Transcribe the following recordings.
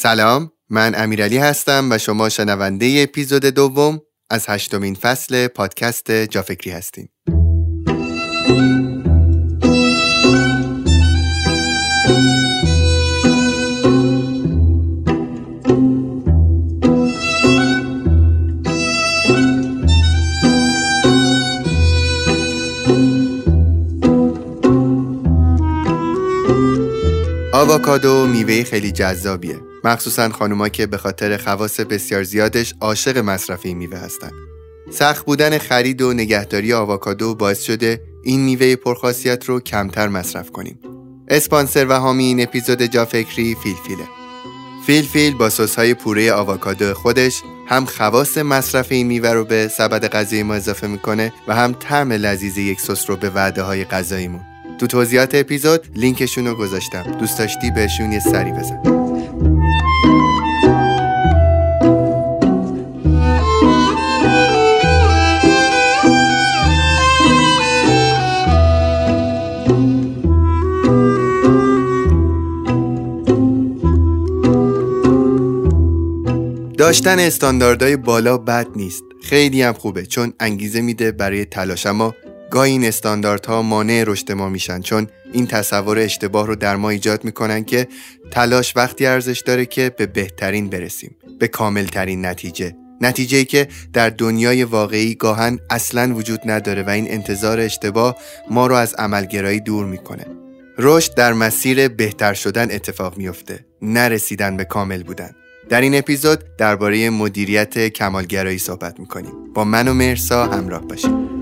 سلام من امیرعلی هستم و شما شنونده اپیزود دوم از هشتمین فصل پادکست جافکری هستین آواکادو میوه خیلی جذابیه. مخصوصا خانوما که به خاطر خواص بسیار زیادش عاشق مصرف این میوه هستن. سخت بودن خرید و نگهداری آواکادو باعث شده این میوه پرخاصیت رو کمتر مصرف کنیم. اسپانسر و حامی این اپیزود جا فکری فیلفیله. فیلفیل با سس های پوره آواکادو خودش هم خواص مصرف این میوه رو به سبد غذایی ما اضافه می‌کنه و هم طعم لذیذ یک سس رو به وعده های غذاییمون. تو توضیحات اپیزود لینکشون رو گذاشتم. دوست داشتی بهشون یه سری بزن. داشتن استانداردهای بالا بد نیست. خیلی هم خوبه چون انگیزه میده برای تلاش. اما گاهی این استانداردها مانع رشد ما میشن چون این تصور اشتباه رو در ما ایجاد می‌کنن که تلاش وقتی ارزش داره که به بهترین برسیم به کاملترین نتیجه. نتیجه که در دنیای واقعی گاهن اصلا وجود نداره و این انتظار اشتباه ما رو از عملگرایی دور می‌کنه. رشد در مسیر بهتر شدن اتفاق میفته نرسیدن به کامل بودن. در این اپیزود درباره مدیریت کمالگرایی صحبت می‌کنیم. با من و مرسا همراه باشید.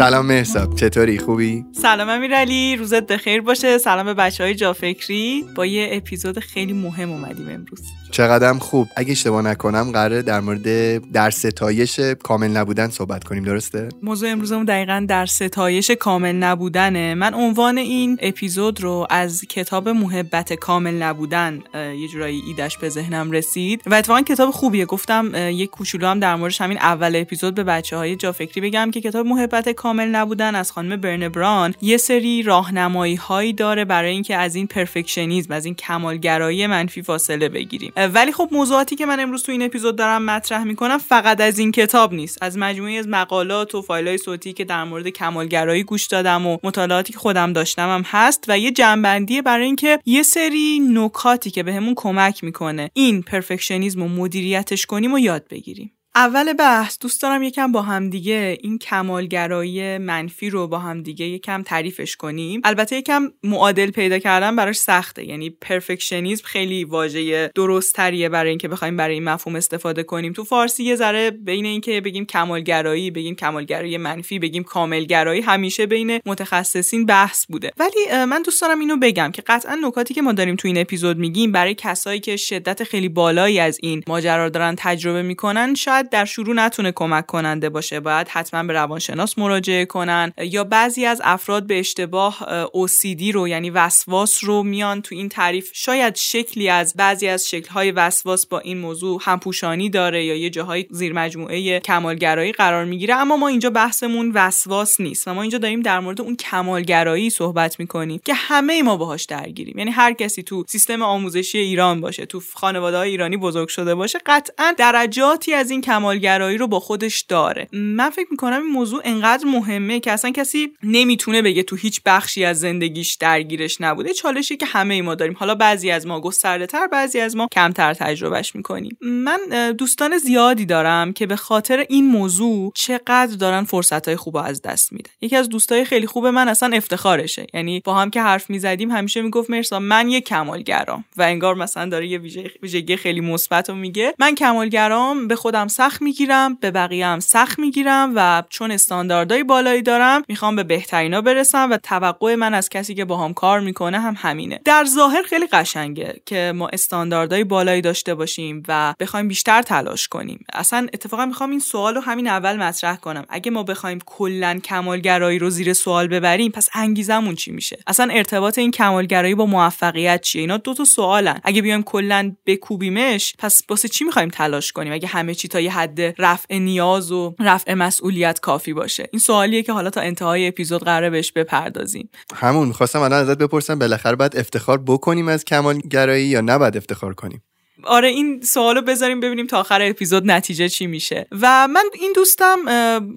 سلام مرساب چطوری؟ خوبی؟ سلام امیرعلی روزت بخیر باشه. سلام به بچه جافکری. با یه اپیزود خیلی مهم اومدیم امروز. چقدرم خوب. اگه اشتباه نکنم قراره در مورد در ستایش کامل نبودن صحبت کنیم درسته؟ موضوع امروزمون دقیقا در ستایش کامل نبودنه. من عنوان این اپیزود رو از کتاب محبت کامل نبودن یه جورایی ایدش به ذهنم رسید و اتفاقا کتاب خوبیه. گفتم یه کوچولو هم در موردش همین اول اپیزود به بچه های جافکری بگم که کتاب محبت کامل نبودن از خانم برن بران یه سری راهنمایی هایی داره برای اینکه از این پرفکشنیزم از این کمالگرایی منفی فاصله بگیریم. ولی خب موضوعاتی که من امروز تو این اپیزود دارم مطرح می‌کنم فقط از این کتاب نیست. از مجموعه‌ای از مقالات و فایل های صوتی که در مورد کمالگرایی گوش دادم و مطالعاتی که خودم داشتم هم هست و یه جمع‌بندی برای اینکه یه سری نکاتی که بهمون کمک می‌کنه این perfectionism و مدیریتش کنیم و یاد بگیریم. اول بحث دوست دارم یکم با همدیگه این کمالگرایی منفی رو با همدیگه یکم تعریفش کنیم. البته یکم معادل پیدا کردن براش سخته یعنی perfectionism خیلی واژه درست تریه برای اینکه بخوایم برای این مفهوم استفاده کنیم. تو فارسی یه ذره بین اینکه بگیم کمالگرایی بگیم کمالگرایی منفی بگیم کاملگرایی همیشه بین متخصصین بحث بوده. ولی من دوست دارم اینو بگم که قطعا نکاتی که ما داریم تو این اپیزود میگیم برای کسایی که شدت خیلی بالایی از این ماجرا دارن تجربه می‌کنن شاید در شروع نتونه کمک کننده باشه باید حتما به روانشناس مراجعه کنن یا بعضی از افراد به اشتباه OCD رو یعنی وسواس رو میان تو این تعریف. شاید شکلی از بعضی از شکل‌های وسواس با این موضوع همپوشانی داره یا یه جاهای زیر مجموعه کمالگرایی قرار می‌گیره اما ما اینجا بحثمون وسواس نیست و ما اینجا داریم در مورد اون کمالگرایی صحبت می‌کنیم که همه ما باهاش درگیریم. یعنی هر کسی تو سیستم آموزشی ایران باشه تو خانواده ایرانی بزرگ شده باشه قطعا درجاتی از این کمالگرایی رو با خودش داره. من فکر می‌کنم این موضوع انقدر مهمه که اصلا کسی نمی‌تونه بگه تو هیچ بخشی از زندگیش درگیرش نبوده. چالشی که همه ما داریم. حالا بعضی از ما گسترده تر بعضی از ما کمتر تجربهش می‌کنیم. من دوستان زیادی دارم که به خاطر این موضوع چقدر دارن فرصت های خوب از دست میدن. یکی از دوستای خیلی خوب من اصلا افتخارشه. یعنی با هم که حرف می‌زدیم همیشه می‌گفت مرسا من یه کمالگرام. و انگار مثلا داره یه ویژگی خیلی مثبت میگه. من کمالگرام به خودم سخت می‌گیرم به بقیه هم سخت می‌گیرم و چون استانداردهای بالایی دارم می‌خوام به بهترینا برسم و توقع من از کسی که باهام کار می‌کنه هم همینه. در ظاهر خیلی قشنگه که ما استانداردهای بالایی داشته باشیم و بخوایم بیشتر تلاش کنیم. اصلا اتفاقا می‌خوام این سوال رو همین اول مطرح کنم. اگه ما بخوایم کلا کمالگرایی رو زیر سوال ببریم پس انگیزمون چی میشه؟ اصلا ارتباط این کمالگرایی با موفقیت چیه؟ اینا دو تا سوالن. اگه بیایم کلا بکوبیمش پس واسه چی می‌خوایم تلاش کنیم؟ اگه همه چی تا برای حد رفع نیاز و رفع مسئولیت کافی باشه. این سوالیه که حالا تا انتهای اپیزود قراره بهش بپردازیم. همون می‌خواستم الان ازت بپرسم بالاخره باید افتخار بکنیم از کمالگرایی یا نباید افتخار کنیم؟ آره این سوالو بذاریم ببینیم تا آخر اپیزود نتیجه چی میشه. و من این دوستم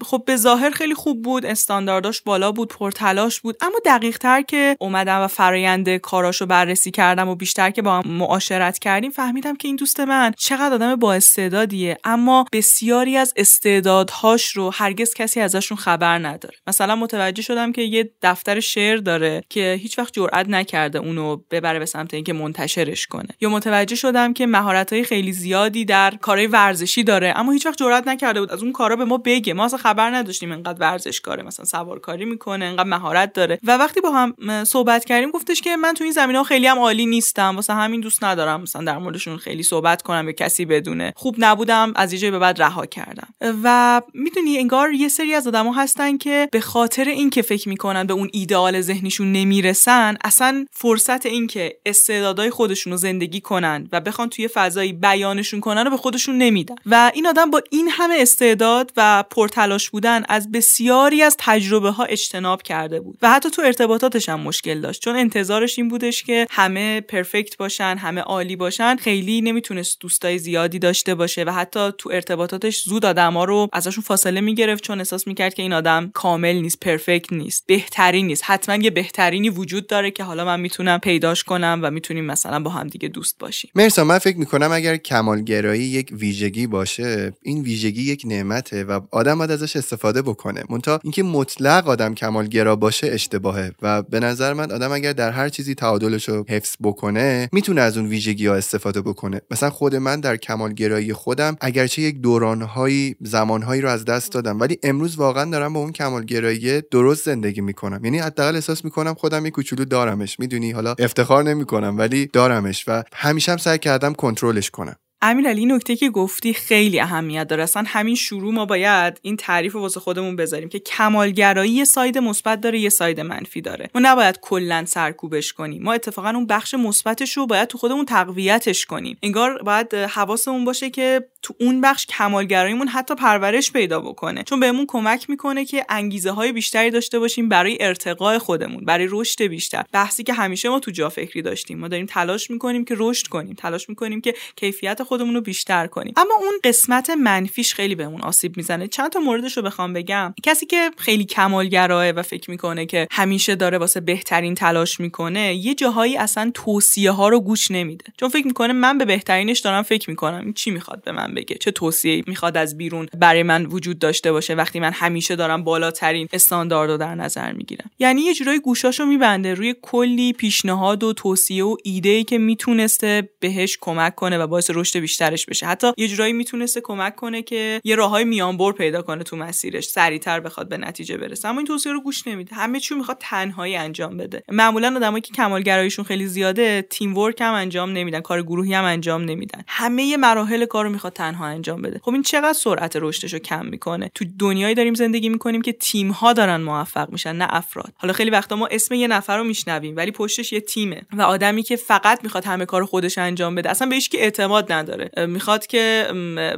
خب به ظاهر خیلی خوب بود استاندارداش بالا بود پرتلاش بود اما دقیق تر که اومدم و فرایند کاراشو بررسی کردم و بیشتر که با هم معاشرت کردیم فهمیدم که این دوست من چقدر آدم با استعدادیه اما بسیاری از استعدادهاش رو هرگز کسی ازشون خبر نداره. مثلا متوجه شدم که یه دفتر شعر داره که هیچ وقت جرئت نکرده اونو ببره به سمت اینکه منتشرش کنه. یا متوجه شدم که مهارت های خیلی زیادی در کارهای ورزشی داره. اما هیچ وقت جرئت نکرده بود از اون کارا به ما بگه. ما اصلا خبر نداشتیم انقدر ورزش کاره مثلا سوارکاری می‌کنه انقدر مهارت داره. و وقتی با هم صحبت کردیم گفتش که من تو این زمینه خیلی هم عالی نیستم. واسه همین دوست ندارم مثلا در موردشون خیلی صحبت کنم به کسی بدونه. خوب نبودم از یه به بعد رها کردم. و می‌دونی انگار یه سری از آدما هستن که به خاطر اینکه فکر می‌کنن به اون ایدئال ذهنیشون نمی‌رسن اصلا فرصت اینکه استعدادهای خودشون رو زندگی کنن و بخوان توی فضایی بیانشون کنن رو به خودشون نمیدن. و این آدم با این همه استعداد و پرتلاش بودن از بسیاری از تجربه ها اجتناب کرده بود. و حتی تو ارتباطاتش هم مشکل داشت. چون انتظارش این بودش که همه پرفکت باشن همه عالی باشن خیلی نمی‌تونست دوستای زیادی داشته باشه و حتی تو ارتباطاتش زود آدما رو ازشون فاصله می‌گرفت چون احساس می‌کرد که این آدم کامل نیست پرفکت نیست بهترین نیست. حتما یه بهترینی وجود داره که حالا من می‌تونم پیداش کنم و می‌تونیم مثلا با هم دیگه دوست باشیم. مرسا من می‌کنم اگر کمالگرایی یک ویژگی باشه این ویژگی یک نعمته و آدم باید ازش استفاده بکنه. منتها اینکه مطلق آدم کمالگرا باشه اشتباهه و به نظر من آدم اگر در هر چیزی تعادلش رو حفظ بکنه می‌تونه از اون ویژگی ها استفاده بکنه. مثلا خود من در کمالگرایی خودم اگرچه یک دورانهایی زمانهایی رو از دست دادم ولی امروز واقعا دارم با اون کمالگرایی درست زندگی می‌کنم. یعنی حداقل احساس می‌کنم خودم یه کوچولو دارمش. می‌دونی؟ حالا افتخار نمی‌کنم ولی دارمش و همیشه هم سعی کردم کنترلش کنم. امیر علی نکته که گفتی خیلی اهمیت داره. اصلا همین شروع ما باید این تعریف واسه خودمون بذاریم که کمالگرایی یه side مثبت داره یه side منفی داره. ما نباید کلا سرکوبش کنیم. ما اتفاقا اون بخش مثبتش رو باید تو خودمون تقویتش کنیم. انگار باید حواسمون باشه که تو اون بخش کمالگراییمون حتی پرورش پیدا بکنه. چون بهمون کمک می‌کنه که انگیزه های بیشتری داشته باشیم برای ارتقاء خودمون برای رشد بیشتر. بحثی که همیشه ما تو جا فکری داشتیم. ما داریم تلاش می‌کنیم که رشد کنیم تلاش می‌کنیم که کیفیت خودمون رو بیشتر کنیم. اما اون قسمت منفیش خیلی بهمون آسیب می‌زنه. چند تا موردش رو بخوام بگم. کسی که خیلی کمالگراه و فکر می‌کنه که همیشه داره واسه بهترین تلاش می‌کنه یه جاهایی اصلا توصیه ها رو گوش نمیده. چون فکر می‌کنه من به بهترینش دارم فکر می‌کنم. چی می‌خواد به من بگه. چه توصیه می‌خواد از بیرون برای من وجود داشته باشه وقتی من همیشه دارم بالاترین استاندارد رو در نظر می‌گیرم. یعنی یه جورایی گوشاشو میبنده روی کلی پیشنهاد و توصیه و ایده ای که می‌تونسته بهش کمک کنه و باعث رشد بیشترش بشه. حتی یه جورایی می‌تونسته کمک کنه که یه راههای میانبر پیدا کنه تو مسیرش. سریعتر بخواد به نتیجه برسه. اما این توصیه رو گوش نمیده. همه چی می‌خواد تنهایی انجام بده. معمولا آدمایی که کمالگراییشون خیلی زیاده تیم ورک هم انجام نمیدن. کار گروهی هم انجام نمیدن. همه مراحل کارو می‌خواد تنها انجام بده. خب این چقدر سرعت رشدش رو کم می‌کنه؟ تو دنیایی داریم زندگی می‌کنیم که تیم ها دارن موفق میشن نه افراد. حالا خیلی وقتا ما اسم یه نفر رو میشنویم ولی پشتش یه تیمه و آدمی که فقط می‌خواد همه کار خودش انجام بده اصلا بهش که اعتماد نداره. می‌خواد که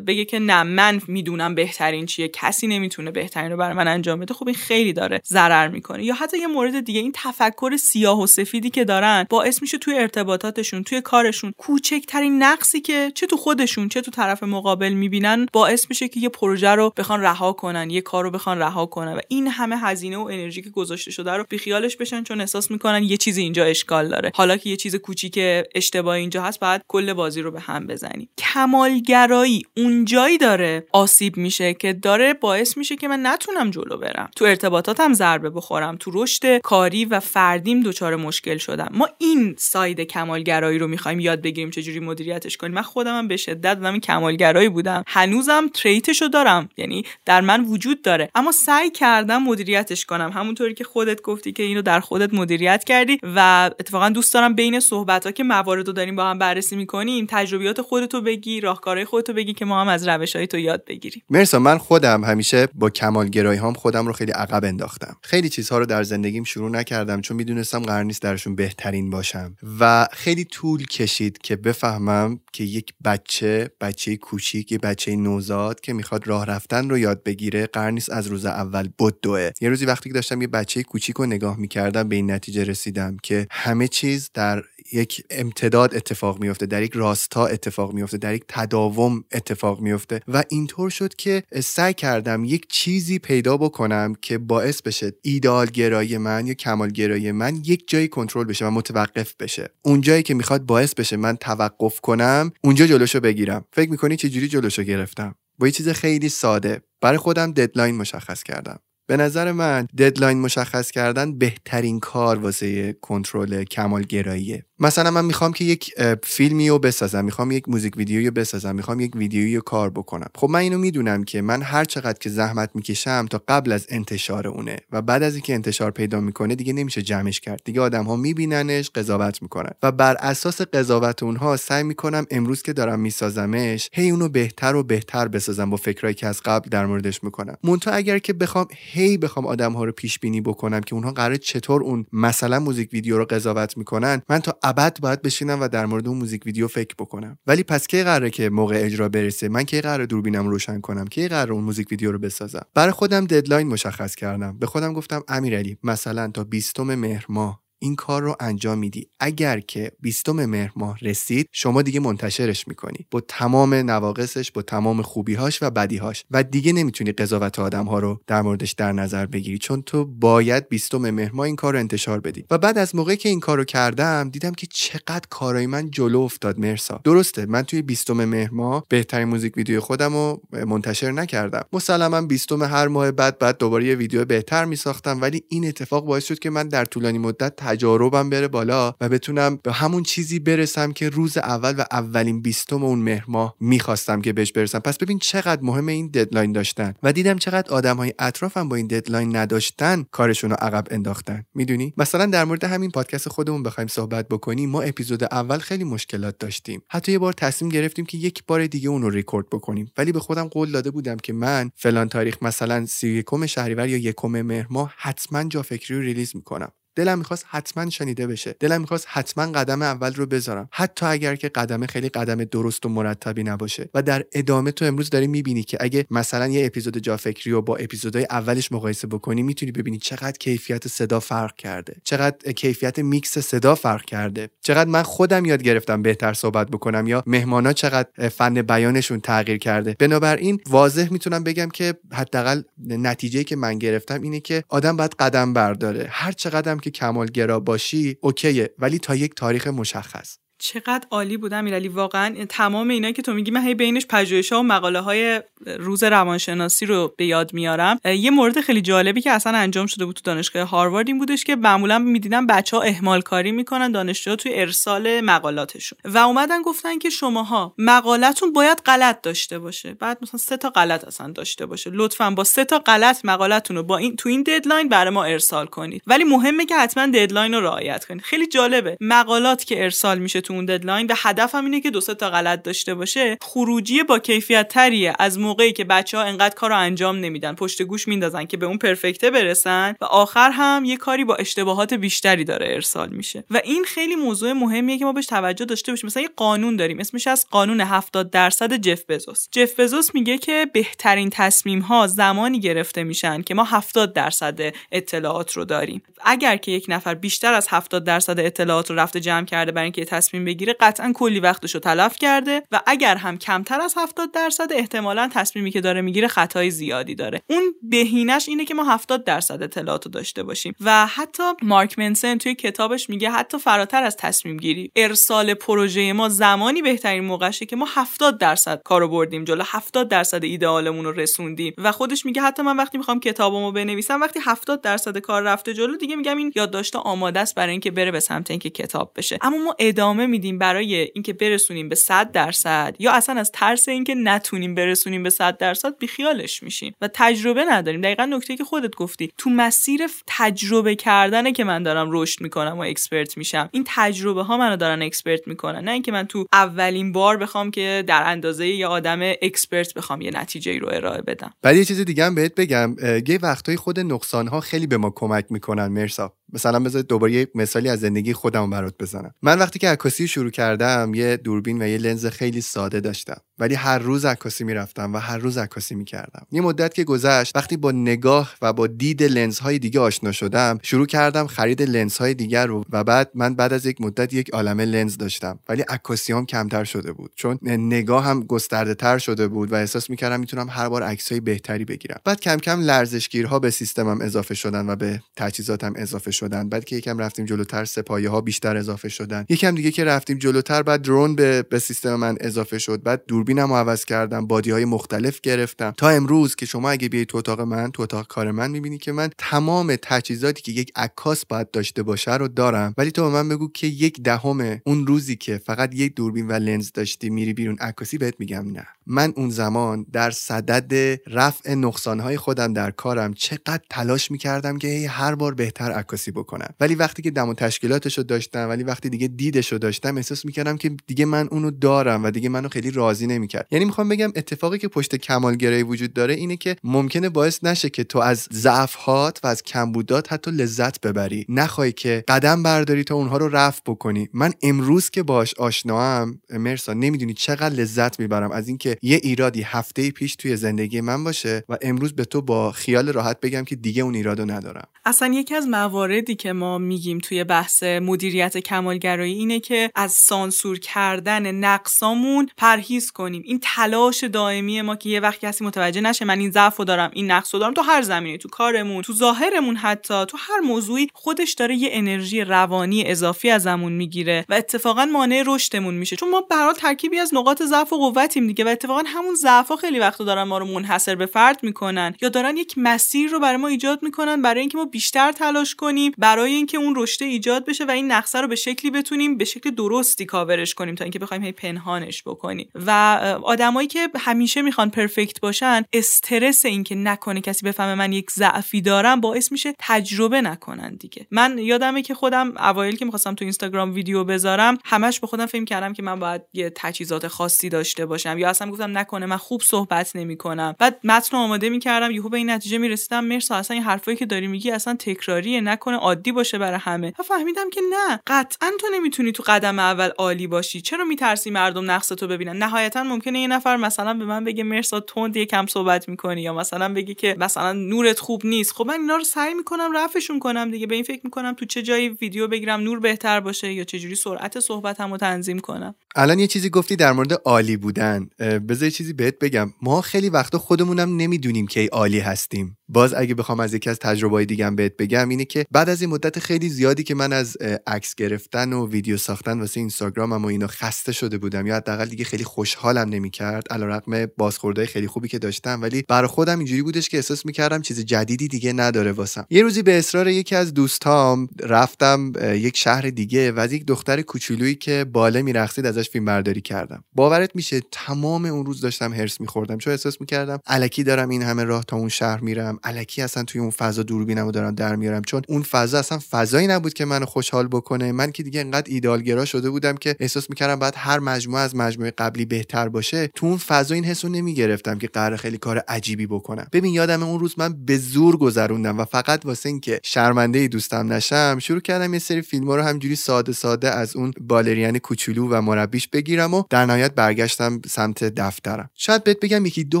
بگه که نه من می‌دونم بهترین چیه کسی نمی‌تونه بهترین رو برای من انجام بده. خب این خیلی داره ضرر می‌کنه. یا حتی یه مورد دیگه این تفکر سیاه و سفیدی که دارن باعث میشه توی ارتباطاتشون توی کارشون کوچکترین نقصی که چه تو خودشون چه تو طرف مقابل می‌بینن باعث میشه که یه پروژه رو بخوان رها کنن یه کار رو بخوان رها کنن و این همه هزینه و انرژی که گذاشته شده رو بیخیالش بشن چون احساس می‌کنن یه چیزی اینجا اشکال داره. حالا که یه چیز کوچیک اشتباه اینجا هست بعد کل بازی رو به هم بزنی کمالگرایی اونجایی داره آسیب میشه که داره باعث میشه که من نتونم جلو برم. تو ارتباطاتم ضربه بخورم تو رشد کاری و فردیم دچار مشکل شدم. ما این ساید کمالگرایی رو می‌خوایم یاد بگیریم چجوری مدیریتش کنیم. من خودم به شدت آدم کمالگرایی بودم. هنوزم تریتشو دارم. یعنی در من وجود داره. اما سعی کردم مدیریتش کنم. همونطوری که خودت گفتی که اینو در خودت مدیریت کردی و اتفاقا دوست دارم بین صحبت ها که موارد رو داریم با هم بررسی می‌کنیم تجربیات خودتو بگی راهکارهای خودتو بگی که ما هم از روش های تو یاد بگیریم. مرسا من خودم همیشه با کمالگرایی هام خودم رو خیلی عقب انداختم. خیلی چیزها رو در زندگیم شروع نکردم چون می‌دونستم قرار نیست درشون بهترین باشم. و خیلی طول کشید که بفهمم که یک بچه بچه کوچیک یه بچه نوزاد که می‌خواد راه رفتن رو یاد بگیره قرار نیست از روز اول بدوه. یه روزی وقتی که داشتم یه بچه کوچیک رو نگاه می‌کردم به این نتیجه رسیدم که همه چیز در یک امتداد اتفاق میفته در یک راستا اتفاق میفته در یک تداوم اتفاق میفته و اینطور شد که سعی کردم یک چیزی پیدا بکنم که باعث بشه ایدال گرایی من یا کمال گرایی من یک جایی کنترل بشه و متوقف بشه. اون جایی که می‌خواد باعث بشه من توقف کنم اونجا جلوشو بگیرم. فکر می‌کنی چجوری جلوشو گرفتم؟ با یه چیز خیلی ساده. برای خودم deadline مشخص کردم. به نظر من deadline مشخص کردن بهترین کار واسه کنترل کمالگراییه مثلا من می‌خوام که یک فیلمی رو بسازم می‌خوام یک موزیک ویدیویی بسازم می‌خوام یک ویدیویی رو کار بکنم. خب من اینو می‌دونم که من هر چقدر که زحمت می‌کشم تا قبل از انتشار اونه و بعد از اینکه انتشار پیدا می‌کنه دیگه نمیشه جمعش کرد. دیگه آدم ها میبیننش قضاوت می‌کنن. و بر اساس قضاوت اونها سعی می‌کنم امروز که دارم میسازمش هی اونو بهتر و بهتر بسازم با فکرایی که از قبل در موردش می‌کنم. منتها اگر که بخوام هی بخوام آدم ها رو پیش بینی بکنم که اونها قرار چطور اون مثلا موزیک ویدیو رو قضاوت می‌کنن من تا ابد باید بشینم و در مورد اون موزیک ویدیو فکر بکنم. ولی پس کی قراره که موقع اجرا برسه؟ من کی قراره دوربینم روشن کنم؟ کی قراره اون موزیک ویدیو رو بسازم؟ برای خودم deadline مشخص کردم. به خودم گفتم امیرعلی مثلا تا 20 مهر ماه. این کار رو انجام میدی. اگر که بیستم مهر ماه رسید شما دیگه منتشرش می‌کنی. با تمام نواقصش با تمام خوبیهاش و بدیهاش. و دیگه نمی‌تونی قضاوت آدم ها رو در موردش در نظر بگیری چون تو باید بیستم مهر ماه این کار رو انتشار بدی. و بعد از موقعی که این کار رو کردم دیدم که چقدر کارای من جلو افتاد مرسا. درسته من توی بیستم مهر ماه بهترین موزیک ویدیو خودم رو منتشر نکردم. مسلما بیستم هر ماه بعد بعد دوباره یه ویدیو بهتر میساختم ولی این اتفاق باعث شد که من در طولانی مدت تجاربم بره بالا و بتونم به همون چیزی برسم که روز اول و اولین بیستم اون مهر ماه می‌خواستم که بهش برسم. پس ببین چقدر مهم این deadline داشتن و دیدم چقدر آدم های اطرافم با این deadline نداشتن کارشون رو عقب انداختن. می‌دونی؟ مثلا در مورد همین پادکست خودمون بخوایم صحبت بکنیم. ما اپیزود اول خیلی مشکلات داشتیم. حتی یه بار تصمیم گرفتیم که یک بار دیگه اون رو ریکورد بکنیم. ولی به خودم قول داده بودم که من فلان تاریخ مثلا 31 شهریور یا یکم مهر ماه حتما جا فکری رو release می‌کنم. دلم می‌خواست حتما شنیده بشه. دلم می‌خواست حتما قدم اول رو بذارم. حتی اگر که قدم خیلی قدم درست و مرتبی نباشه. و در ادامه تو امروز داری می‌بینی که اگه مثلا یه اپیزود جافکری رو با اپیزودهای اولش مقایسه بکنی می‌تونی ببینی چقدر کیفیت صدا فرق کرده. چقدر کیفیت میکس صدا فرق کرده. چقدر من خودم یاد گرفتم بهتر صحبت بکنم یا مهمانا چقدر فن بیانشون تغییر کرده. بنابراین واضح می‌تونم بگم که حداقل نتیجه که من گرفتم اینه که آدم باید قدم برداره. هر چقدر که کمالگرا باشی اوکیه ولی تا یک تاریخ مشخص. چقدر عالی بود امیرعلی واقعا تمام اینا که تو میگی من هی بینش پژوهش ها و مقاله های روز روانشناسی رو به یاد میارم. یه مورد خیلی جالبی که اصلا انجام شده بود تو دانشگاه هاروارد این بودش که معمولا می‌دیدم بچه ها اهمال کاری می‌کنن دانشجوها توی ارسال مقالاتشون و اومدن گفتن که شماها مقالتون باید غلط داشته باشه. بعد مثلا سه تا غلط اصلا داشته باشه. لطفا با سه تا غلط مقالتون رو با این تو این deadline برای ما ارسال کنید. ولی مهمه که حتما deadline رو رعایت کنید. خیلی جالبه. مقالات که ارسال میشه تو اون deadline و هدفم اینه که دو تا غلط داشته باشه. خروجی با کیفیت تریه از موقعی که بچه ها انقدر کارو انجام نمیدن. پشت گوش میندازن که به اون perfect ه برسن. و آخر هم یه کاری با اشتباهات بیشتری داره ارسال میشه. و این خیلی موضوع مهمیه که ما بهش توجه داشته باشیم. مثلا یه قانون داریم. اسمش از قانون 70 درصد جف بزوس. جف بزوس میگه که بهترین تصمیم ها زمانی گرفته میشن که ما 70 درصد اطلاعات رو داریم. اگر که یک نفر بیشتر از 70 درصد اطلاعات رو رفته جمع کرده برای اینکه تصمیم بگیره قطعا کلی وقتش رو تلف کرده و اگر هم کمتر از 70 درصد احتمالا تصمیمی که داره می‌گیره خطای زیادی داره. اون بهینش اینه که ما 70 درصد اطلاعات داشته باشیم و حتی مارک منسن توی کتابش میگه حتی فراتر از تصمیم گیری. ارسال پروژه ما زمانی بهترین موقعشه که ما 70 درصد کارو بردیم جلو 70 درصد ایدئالمون رو رسوندیم و خودش میگه حتی من وقتی می‌خوام کتابمو بنویسم وقتی 70 درصد کار رفته جلو دیگه میگم این یادداشت آماده است برای اینکه بره به سمت اینکه کتاب بشه. اما ما ادامه میدیم برای اینکه برسونیم به 100 درصد یا اصلا از ترس اینکه نتونیم برسونیم به 100 درصد بیخیالش میشیم و تجربه نداریم. دقیقا نکته که خودت گفتی. تو مسیر تجربه کردنه که من دارم رشد می‌کنم و expert میشم. این تجربه ها منو دارن expert می‌کنن. نه اینکه من تو اولین بار بخوام که در اندازه یه آدم expert بخوام یه نتیجه رو ارائه بدم. بعد یه چیز دیگه هم بهت بگم. یه وقتای خود نقصان ها خیلی به ما کمک می‌کنن مرسا. مثلا بذار دوباره یه مثالی از زندگی خودم برات بزنم. من وقتی که عکاسی شروع کردم یه دوربین و یه لنز خیلی ساده داشتم. ولی هر روز عکاسی می‌رفتم و هر روز عکاسی می‌کردم. یه مدت که گذشت وقتی با نگاه و با دید لنزهای دیگه آشنا شدم شروع کردم خرید لنزهای دیگر رو و بعد من بعد از یک مدت یک عالمه لنز داشتم. ولی عکاسی هم کمتر شده بود. چون نگاه هم گسترده تر شده بود و احساس می‌کردم می‌تونم هر بار عکسای بهتری بگیرم. بعد کم کم لرزشگیرها به سیستمم اضافه شدن و به تجهیزاتم اضافه شدن. بعد که یکم رفتیم جلوتر سپایه ها بیشتر اضافه شدن. یکم دیگه که رفتیم جلوتر بعد درون به, به سیستم من اضافه شد. بعد دوربینم رو عوض کردم بادی های مختلف گرفتم. تا امروز که شما اگه بیای تو اتاق من تو اتاق کار من می‌بینی که من تمام تجهیزاتی که یک عکاس باید داشته باشه رو دارم. ولی تو به من بگو که یک دهم اون روزی که فقط یک دوربین و لنز داشتی میری بیرون عکاسی بهت میگم نه. من اون زمان در صدد رفع نقصانهای خودم در کارم چقدر تلاش می‌کردم که هر بار بهتر عکاسی بکنم. ولی وقتی که دم و تشکیلاتش رو داشتم ولی وقتی دیگه دیدش رو داشتم احساس می‌کردم که دیگه من اونو دارم و دیگه منو خیلی راضی نمی‌کرد. یعنی می‌خوام بگم اتفاقی که پشت کمالگرایی وجود داره اینه که ممکنه باعث نشه که تو از ضعفهات و از کمبودات حتی لذت ببری. نخوای که قدم برداری تا اونها رو رفع بکنی. من امروز که باش آشناام مرسا نمی‌دونی چقدر لذت می‌برم از اینکه یه ایرادی هفته پیش توی زندگی من باشه و امروز به تو با خیال راحت بگم که دیگه اون ایرادو ندارم. اصلا یکی از مواردی که ما میگیم توی بحث مدیریت کمالگرایی اینه که از سانسور کردن نقصامون پرهیز کنیم. این تلاش دائمی ما که یه وقت کسی متوجه نشه من این ضعف دارم این نقص دارم تو هر زمینه تو کارمون تو ظاهرمون حتی تو هر موضوعی خودش داره یه انرژی روانی اضافی ازمون می‌گیره و اتفاقا مانع رشدمون میشه. چون ما برای ترکیبی از نقاط ضعف و قوتیم دیگه و اتفاقا همون ضعفا خیلی وقتا دارن ما رو منحصر به فرد می‌کنن یا دارن یک مسیر رو برای ما ایجاد می‌کنن برای اینکه ما بیشتر تلاش کنیم برای اینکه اون رشد ایجاد بشه و این نقصه رو به شکلی بتونیم به شکل درستی کاورش کنیم تا اینکه بخوایم هی پنهانش بکنیم. و آدمایی که همیشه می‌خوان پرفکت باشن استرس اینکه نکنه کسی بفهمه من یک ضعفی دارم باعث میشه تجربه نکنن دیگه. من یادمه که خودم اوایل که می‌خواستم تو اینستاگرام ویدیو بذارم همش به خودم فکر کردم که من باید یه تجهیزات خاصی داشته باشم یا اصلا گفتم نکنه من خوب صحبت نمی‌کنم. بعد متن آماده می‌کردم یهو به این نتیجه می‌رسیدم مرسا اصلا این حرفایی که داری میگی اصلا تکراریه نکنه عادی باشه برای همه. و فهمیدم که نه قطعا تو نمی‌تونی تو قدم اول عالی باشی. چرا میترسی مردم نقص تو ببینن؟ نهایتا ممکنه یه نفر مثلا به من بگه مرسا تند یکم صحبت می‌کنی یا مثلا بگی که مثلا نورت خوب نیست. خب من اینا رو سعی می‌کنم رفعشون کنم دیگه. به این فکر می‌کنم تو چه جایی ویدیو بگیرم نور بهتر باشه یا چه جوری سرعت صحبتمو تنظیم کنم. الان یه چیزی گفتی در مورد عالی بودن. بذار چیزی بهت بگم. ما خیلی وقتا خودمونم نمی‌دونیم که عالی هستیم. باز اگه بخوام از یکی از تجربه‌های دیگم بهت بگم اینه که بعد از این مدت خیلی زیادی که من از عکس گرفتن و ویدیو ساختن واسه اینستاگرامم و اینا خسته شده بودم یا حداقل دیگه خیلی خوشحالم نمی‌کرد علیرغم بازخوردهای خیلی خوبی که داشتم ولی برای خودم اینجوری بودش که احساس می‌کردم چیز جدیدی دیگه نداره واسم. یه روزی به اصرار یکی از دوستام رفتم یک شهر دیگه و از یک دختر کوچولویی که باله میرقصید ازش فیلم برداری کردم. باورت میشه تمام اون روز داشتم هرس میخوردم چون احساس می‌کردم الکی دارم این همه راه تا اون شهر میرم. الکی اصلا توی اون فضا دوربینمو دارم در میارم. چون اون فضا اصلا فضایی نبود که منو خوشحال بکنه. من که دیگه انقدر ایدالگرا شده بودم که احساس می‌کردم بعد هر مجموعه از مجموعه قبلی بهتر باشه. تو اون فضا این حسو نمی‌گرفتم که قرار خیلی کار عجیبی بکنم. ببین یادم اون روز من به زور گذروندم و فقط واسه اینکه شرمنده دوستم نشم شروع کردم یه سری فیلم رو همجوری ساده ساده از اون بالرین کوچولو و مربیش بگیرم و در نهایت برگشتم سمت دفترم. شاید بهت بگم یکی دو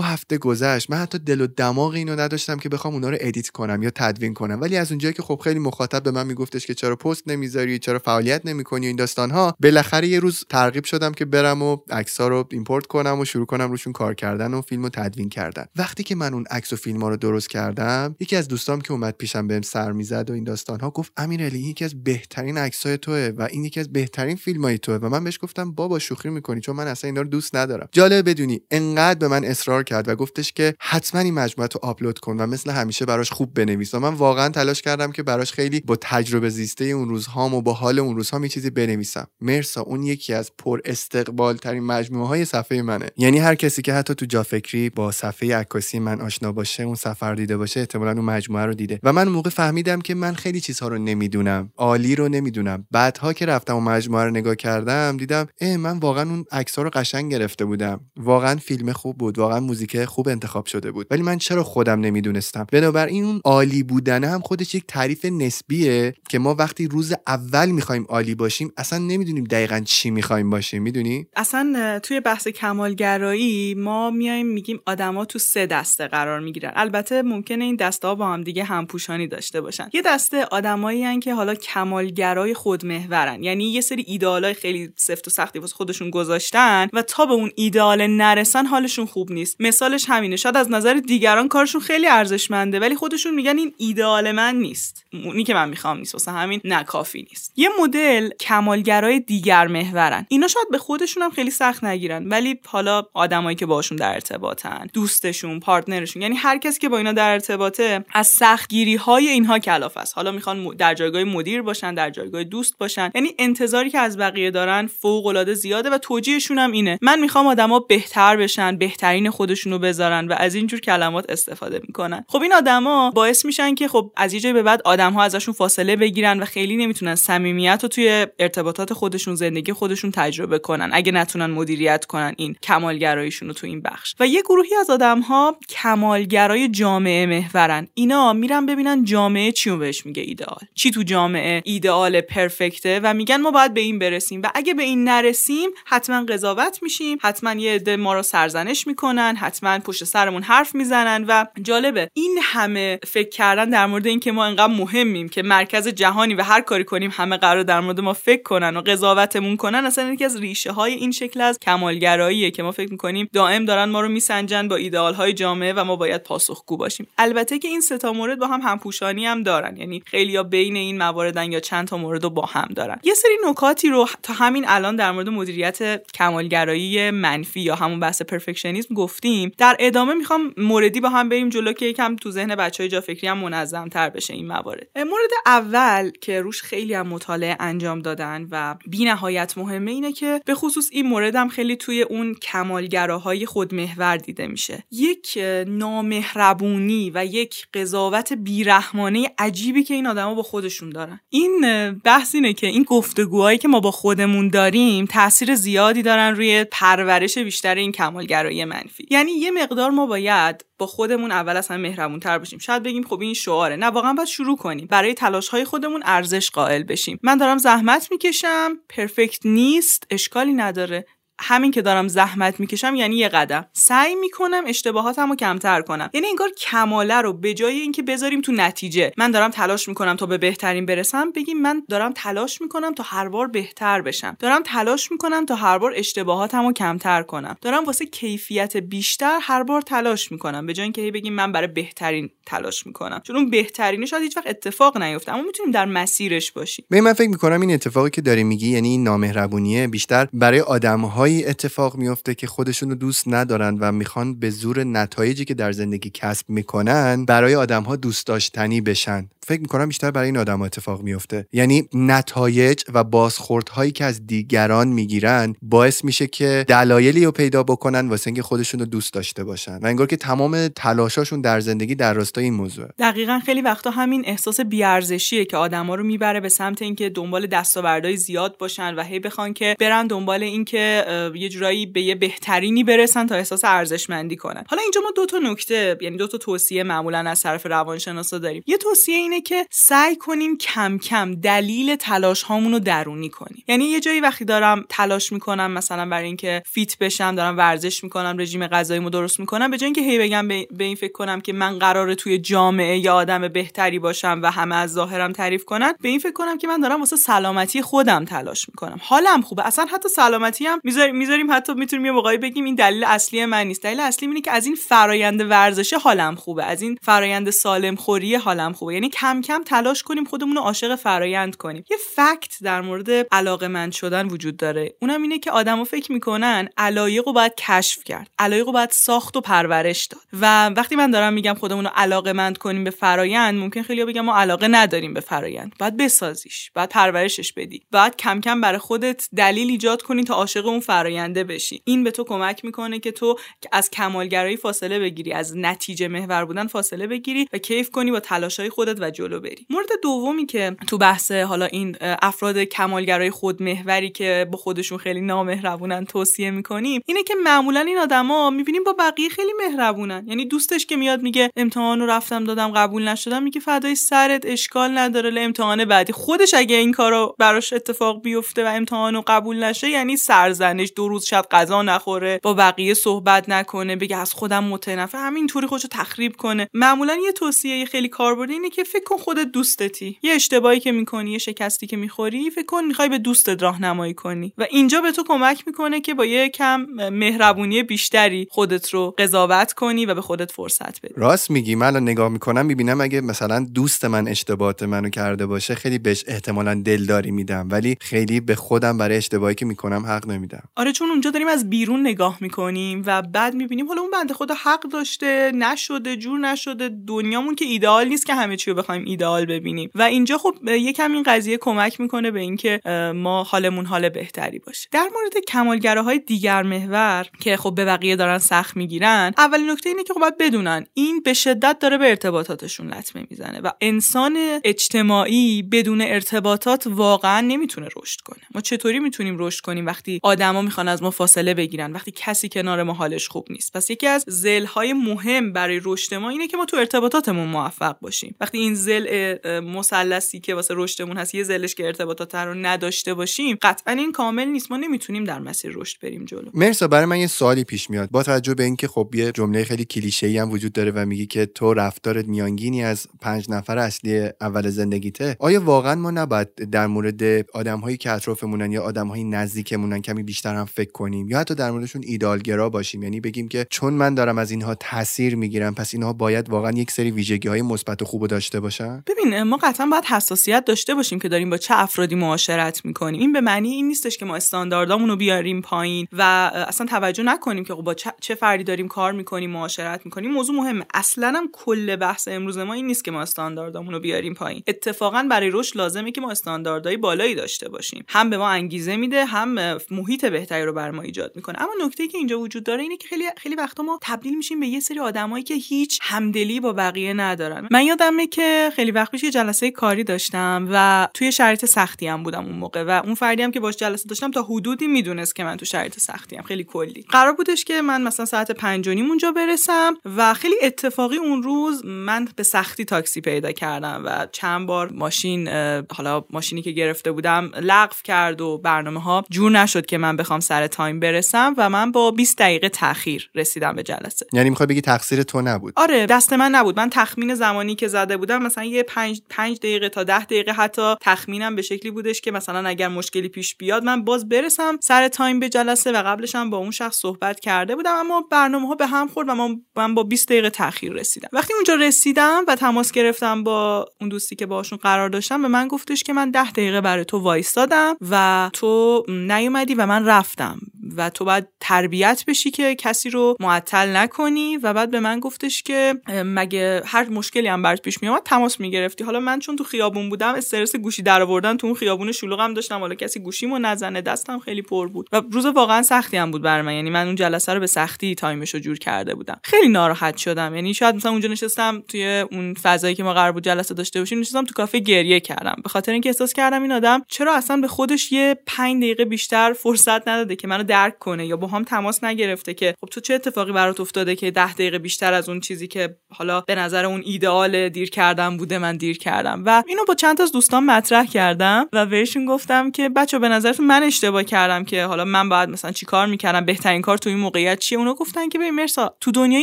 هفته گذشت. من حتی دل و دماغ اینو نداشتم که بخوام اونا رو edit کنم یا تدوین کنم. ولی از اونجایی که خب خیلی مخاطب به من میگفتش که چرا پست نمی‌ذاری چرا فعالیت نمی‌کنی این داستان ها بالاخره یه روز ترغیب شدم که برم و عکس‌ها رو import کنم و شروع کنم روشون کار کردن و فیلمو تدوین کردن. وقتی که من اون عکس و فیلم رو درست کردم یکی از دوستام که اومد پیشم بهم سر می‌زد و این داستان ها گفت امیرعلی یکی از بهترین عکسای توه و این یکی از بهترین فیلمای توه. و من بهش گفتم بابا شوخی می‌کنی چون من اصلا اینا رو دوست ندارم. جالب بدونی انقدر به من اصرار کرد و گفتش که حتما این مجموعه رو آپلود کن و مثل همیشه براش خوب بنویس و من واقعا تلاش کردم که براش خیلی با تجربه زیسته اون روزهام و با حال اون روزها یه چیزی بنویسم. مرسا اون یکی از پر استقبال ترین مجموعه های صفحه منه. یعنی هر کسی که حتی تو جافکری با صفحه عکاسی من آشنا باشه اون سفر دیده باشه احتمالا اون مجموعه رو دیده. و من موقع فهمیدم که من خیلی چیزها رو نمی‌دونم. عالی رو نمی‌دونم. بعدها که رفتم اون مجموعه رو نگاه کردم دیدم اه من واقعا اون عکس رو قشنگ گرفته بودم. واقعا فیلم خوب بود. واقعا موزیک خوب انتخاب شده بود. ولی من چرا خودم نمی‌دونستم بنابراین اون عالی بودن هم خودش یک تعریف نسبیه که ما وقتی روز اول می‌خوایم عالی باشیم اصلا نمی‌دونیم دقیقا چی می‌خوایم باشیم. می‌دونی؟ اصلا توی بحث کمالگرایی ما میایم میگیم آدما تو سه دسته قرار می‌گیرن. البته ممکنه این دسته ها با هم دیگه همپوشانی داشته باشن. یه دسته آدمایی که حالا کمالگرای خودمحورن. یعنی یه سری ایدئالای خیلی سفت و سختی واسه خودشون گذاشتن و تا به اون ایدئال نرسن حالشون خوب نیست. مثالش همینه. شاید از نظر دیگران کارشون خیلی ارزشمنده ولی خودشون میگن این ایدئال من نیست. اونی که من می‌خوام نیست واسه همین نکافی نیست. یه مدل کمالگرای دیگر محورن. اینا شاید به خودشون هم خیلی سخت نگیرن ولی حالا آدمایی که باشون در ارتباطن دوستشون پارتنرشون یعنی هر کسی که با اینا در ارتباطه از سختگیری های اینها کلاف است. حالا می‌خوان در جایگاه مدیر باشن در جایگاه دوست باشن. یعنی انتظاری که از بقیه دارن فوق العاده زیاده و توجیهشون هم اینه. من می‌خوام آدما بهتر بشن بهترین خودشون رو بذارن و از اینجور کلمات استفاده می‌کنن. خب این آدما باعث میشن که خب از یه جای به بعد آدمها ازشون فاصله بگیرن و خیلی نمی‌تونن صمیمیت رو توی ارتباطات خودشون زندگی خودشون تجربه کنن اگه نتونن مدیریت کنن این کمالگراییشون رو تو این بخش. و یه گروهی از آدمها کمالگرای جامعه محورن. اینا میرن ببینن جامعه چی بهش میگه ایدئال. چی تو جامعه ایدئال پرفکته و میگن ما باید به این برسیم و اگه به این نرسیم حتما قضاوت میشیم حتما یه عده ما رو سرزنش می‌کنن حتما پشت سرمون حرف می‌زنن و جالبه. این همه فکر کردن در مورد اینکه ما انقدر مهمیم که مرکز جهانی و هر کاری کنیم همه قرار در مورد ما فکر کنن و قضاوتمون کنن اصلا یکی از ریشه های این شکل از کمالگراییه که ما فکر می‌کنیم دائم دارن ما رو میسنجن با ایدئال های جامعه و ما باید پاسخگو باشیم. البته که این سه تا مورد با هم همپوشانی هم دارن یعنی خیلی بین این مواردن یا چند تا مورد رو با هم دارن. یه سری نکاتی رو تا همین الان در مورد مدیریت کمالگرایی منفی یا همون بحث پرفکشنیسم گفتیم. در ادامه می‌خوام موردی با هم بریم جلو که یکم تو ذهن بچه جا فکری هم منظم تر بشه این موارد. مورد اول که روش خیلی هم مطالعه انجام دادن و بی نهایت مهمه اینه که به خصوص این مورد هم خیلی توی اون کمالگراهای خودمحور دیده میشه. یک نامهربونی و یک قضاوت بیرحمانه عجیبی که این آدما با خودشون دارن. این بحث اینه که این گفتگوهایی که ما با خودمون داریم تاثیر زیادی دارن روی پرورش بیشتر این کمالگرایی منفی. یعنی یه مقدار ما باید با خودمون اول از همه مهربون تر باشیم. شاید بگیم خب این شعاره. نه واقعا باید شروع کنیم. برای تلاش های خودمون ارزش قائل بشیم. من دارم زحمت می‌کشم. پرفکت نیست. اشکالی نداره. همین که دارم زحمت می‌کشم یعنی یه قدم. سعی می‌کنم اشتباهاتم رو کمتر کنم. یعنی انگار کماله رو به جای اینکه بذاریم تو نتیجه من دارم تلاش می‌کنم تا به بهترین برسم بگیم من دارم تلاش می‌کنم تا هر بار بهتر بشم. دارم تلاش می‌کنم تا هر بار اشتباهاتم رو کمتر کنم. دارم واسه کیفیت بیشتر هر بار تلاش می‌کنم به جای اینکه بگیم من برای بهترین تلاش می‌کنم. چون اون بهترینش شاید هیچ وقت اتفاق نیفته اما می‌تونیم در مسیرش باشیم. من فکر می‌کنم این اتفاقی که داری میگی یعنی این نامهربونیه بیشتر برای آدمهای هایی اتفاق میفته که خودشون رو دوست ندارن و می‌خوان به زور نتایجی که در زندگی کسب می‌کنن برای آدم ها دوست داشتنی بشن. فکر می‌کنم بیشتر برای این آدم اتفاق میفته یعنی نتایج و بازخوردهایی که از دیگران می‌گیرن باعث میشه که دلایلی رو پیدا بکنن واسه اینکه خودشون رو دوست داشته باشن و انگار که تمام تلاشاشون در زندگی در راستای این موضوع دقیقا خیلی وقتا همین احساس بیارزشیه که آدما رو می‌بره به سمت اینکه دنبال دستاوردهای زیاد باشن و هی بخوان که برن دنبال اینکه یه جورایی به یه بهترینی برسن تا احساس ارزشمندی کنن. حالا اینجا ما دو تا نکته یعنی دو تا توصیه معمولا از طرف روانشناسا داریم. یه توصیه اینه که سعی کنیم کم کم دلیل تلاش هامون رو درونی کنیم. یعنی یه جایی وقتی دارم تلاش می‌کنم مثلا برای اینکه فیت بشم دارم ورزش می‌کنم رژیم غذاییمو درست می‌کنم به جای اینکه هی بگم به این فکر کنم که من قراره توی جامعه یا آدم بهتری باشم و همه از ظاهرم تعریف کنن به این فکر کنم که من دارم واسه سلامتی خودم تلاش می‌کنم. حالم خوبه. اصلا حتی سلامتی هم می‌ذاریم حتی می‌تونیم یه موقعی بگیم این دلیل اصلی من نیست. دلیل اصلی اینه که از این فرایند ورزشه حالم خوبه. از این فرایند سالم خوری حالم خوبه. یعنی کم کم تلاش کنیم خودمون رو عاشق فرایند کنیم. یه فکت در مورد علاقه مند شدن وجود داره. اونم اینه که آدما فکر می‌کنن علایق رو باید کشف کرد علایق رو باید ساخت و پرورش داد. و وقتی من دارم میگم خودمون رو علاقه مند کنیم به فرایند ممکن خیلی بگم ما علاقه نداریم به فرایند. باید بسازیش باید پرورشش بدی. باید کم کم برای خودت دلیل ایجاد کنی تا عاشق اون فراینده بشی. این به تو کمک می‌کنه که تو از کمالگرایی فاصله بگیری از نتیجه محور بودن فاصله بگیری و کیف کنی با تلاشای خودت و جلو بریم. مورد دومی که تو بحث حالا این افراد کمالگرای خودمحوری که با خودشون خیلی نامهربونن توصیه می‌کنیم اینه که معمولا این آدما می‌بینیم با بقیه خیلی مهربونن. یعنی دوستش که میاد میگه امتحان رو رفتم دادم قبول نشدم میگه فدای سرت اشکال نداره امتحان بعدی. خودش اگه این کارو براش اتفاق بیفته و امتحان رو قبول نشه یعنی سرزنش دو روز شاید غذا نخوره با بقیه صحبت نکنه بگه از خودم متنفر همینطوری خودشو تخریب کنه. معمولا یه توصیه خیلی کاربردی اینه که کن خودت دوستتی. یه اشتباهی که می‌کنی یه شکستی که می‌خوری فکر کن می‌خوای به دوستت راهنمایی کنی. و اینجا به تو کمک می‌کنه که با یه کم مهربونی بیشتری خودت رو قضاوت کنی و به خودت فرصت بدی. راست میگی. من نگاه می‌کنم می‌بینم اگه مثلا دوست من اشتباهات منو کرده باشه خیلی بهش احتمالا دلداری میدم. ولی خیلی به خودم برای اشتباهی که می‌کنم حق نمیدم. آره چون اونجا داریم از بیرون نگاه می‌کنیم و بعد می‌بینیم حالا اون بنده خدا حق داشته نشده جور نشده دنیامون که ایدئال نیست که همه چی رو بخوایم ایدئال ببینیم. و اینجا خب یکم این قضیه کمک می‌کنه به اینکه ما حالمون حال بهتری باشه. در مورد کمالگراهای دیگر محور که خب به بقیه دارن سخت می‌گیرن اولین نکته اینه که خب باید بدونن این به شدت داره به ارتباطاتشون لطمه می‌زنه و انسان اجتماعی بدون ارتباطات واقعا نمی‌تونه رشد کنه. ما چطوری می‌تونیم رشد کنیم وقتی آدما می‌خوان از ما فاصله بگیرن وقتی کسی کنار ما حالش خوب نیست؟ پس یکی از زلهای مهم برای رشد ما اینه که ما تو ارتباطاتمون موفق باشیم. وقتی این زل مثلثی که واسه رشدمون هست یه زلش که ارتباطات رو نداشته باشیم قطعا این کامل نیست. ما نمی‌تونیم در مسیر رشد بریم جلو. مرسا برای من یه سوالی پیش میاد. با توجه به اینکه خب یه جمله خیلی کلیشه‌ای هم وجود داره و میگی که تو رفتارت میانگینی از پنج نفر اصلی اول زندگیته آیا واقعا ما نباید در مورد آدمهایی که اطرافمونن یا آدمهای نزدیکمونن کمی بیشتر هم فکر کنیم؟ یا حتی در موردشون ایدالگرا باشیم؟ یعنی بگیم که چون من دارم از اینها تاثیر می‌گیرم پس اینها باید واقعا یک سری ویژگی های مثبت و خوب داشته باشن. ببین ما قطعا باید حساسیت داشته باشیم که داریم با چه افرادی معاشرت می‌کنیم. این به معنی این نیستش که ما استانداردامون رو بیاریم پایین و اصلا توجه نکنیم که خب با چه فردی داریم کار می‌کنیم معاشرت می‌کنیم. موضوع مهمه اصلا هم کل بحث امروز ما این نیست که ما استانداردامون رو بیاریم پایین. اتفاقا برای رشد لازمه که ما استانداردهای بالایی داشته باشیم. هم به ما انگیزه میده هم محیط بهتری رو بر ما ایجاد می‌کنه. اما نکته که اینجا وجود داره اینه که خیلی خیلی وقتا ما تبدیل میشیم به یه سری آدمایی که هیچ همدلی با بقیه ندارن. من یادمه که خیلی وقت پیش یه جلسه کاری داشتم و توی شرایط سختی هم بودم اون موقع و اون فردی هم که باش جلسه داشتم تا حدودی می‌دونست که من تو شرایط سختی هم. خیلی کلی. قرار بودش که من مثلا ساعت 5 اونجا برسم و خیلی اتفاقی اون روز من به سختی تاکسی پیدا کردم و چند بار ماشین حالا ماشینی که گرفته بودم لغو کرد و برنامه ها جور نشد که من بخوام سر time برسم و من با 20 دقیقه تاخیر رسیدم به جلسه. یعنی می‌خوای بگی تقصیر تو نبود؟ آره دست من نبود. من تخمین زمانی که زده بودم مثلا یه 5 5 دقیقه تا 10 دقیقه حتی تخمینم به شکلی بودش که مثلا اگر مشکلی پیش بیاد من باز برسم سر time به جلسه و قبلش هم با اون شخص صحبت کرده بودم اما برنامه ها به هم خورد و من با 20 دقیقه تاخیر رسیدم. وقتی اونجا رسیدم و تماس گرفتم با اون دوستی که باشون قرار داشتم به من گفتش که من 10 دقیقه برای تو وایستادم و تو نیومدی و من رفتم و تو باید تربیت بشی که کسی رو معطل نکنی و بعد به من گفتش که مگه هر مشکلی هم برات پیش میومد تماس می‌گرفتی. حالا من چون تو خیابون بودم استرس گوشی در آوردن تو اون خیابون شلوغم داشتم. حالا کسی گوشیمو نزنه دستم خیلی پر بود. و روز واقعا سختی هم بود برای من. یعنی من اون جلسه رو به سختی time ش رو جور کرده بودم. خیلی ناراحت شدم. یعنی شاید مثلا اونجا نشستم توی اون فضایی که ما قرار بود جلسه داشته باشیم نشستم تو کافه گریه کردم. به خاطر اینکه احساس کردم این آدم چرا اصلا به خودش یه 5 دقیقه بیشتر فرصت نداده که منو درک کنه یا با هم تماس نگرفته که خب تو چه اتفاقی برات افتاده که 10 دقیقه بیشتر از اون چیزی که حالا به نظر اون ایدئال دیر کردم بوده من دیر کردم. و اینو با چند تا از دوستان مطرح کردم و بهشون گفتم که بچه به نظرتون من اشتباه کردم که حالا من باید مثلا چیکار می‌کردم؟ بهترین کار تو این موقعیت چیه؟ اونو گفتن که ببین مرسا تو دنیای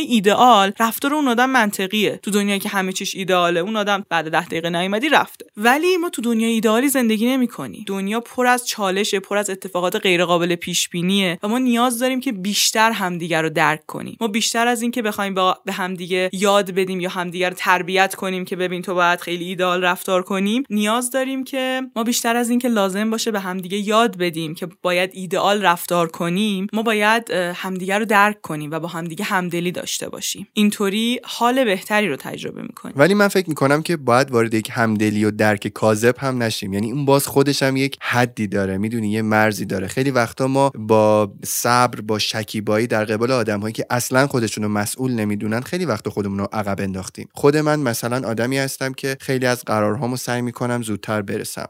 ایدئال رفتار اون آدم منطقیه. تو دنیایی که همه چیش ایدئاله اون آدم بعد ده دقیقه نیومدی رفته. ولی ما تو دنیای ایدئالی زندگی نمی‌کنی. دنیا پر از چالشه پر از اتفاقات غیرقابل پیش بینیه و ما نیاز داریم که بیشتر همدیگر رو درک کنیم. ما بیشتر از اینکه بخوایم به همدیگه یاد بدیم یا همدیگر رو تربیت کنیم که ببین تو باید خیلی ایدال رفتار کنیم. نیاز داریم که ما بیشتر از اینکه لازم باشه به همدیگه یاد بدیم که باید ایدئال رفتار کنیم ما باید همدیگر رو درک کنیم و با همدیگه همدلی داشته باشیم. اینطوری حال بهتری رو تجربه می‌کنیم. ولی من فکر می‌کنم که باید وارد یک همدلی و درک کاذب هم نشیم. یعنی اون باز خودش هم یک حدی داره می‌دونی یه مرزی داره. خیلی وقتا ما با صبر با شکیبایی در قبال آدمهایی که اصلا خودشونو مسئول نمی‌دونن خیلی وقت خودمون رو عقب انداختیم. خود من مثلا آدمی هستم که خیلی از قرارهامو سعی می‌کنم زودتر برسم.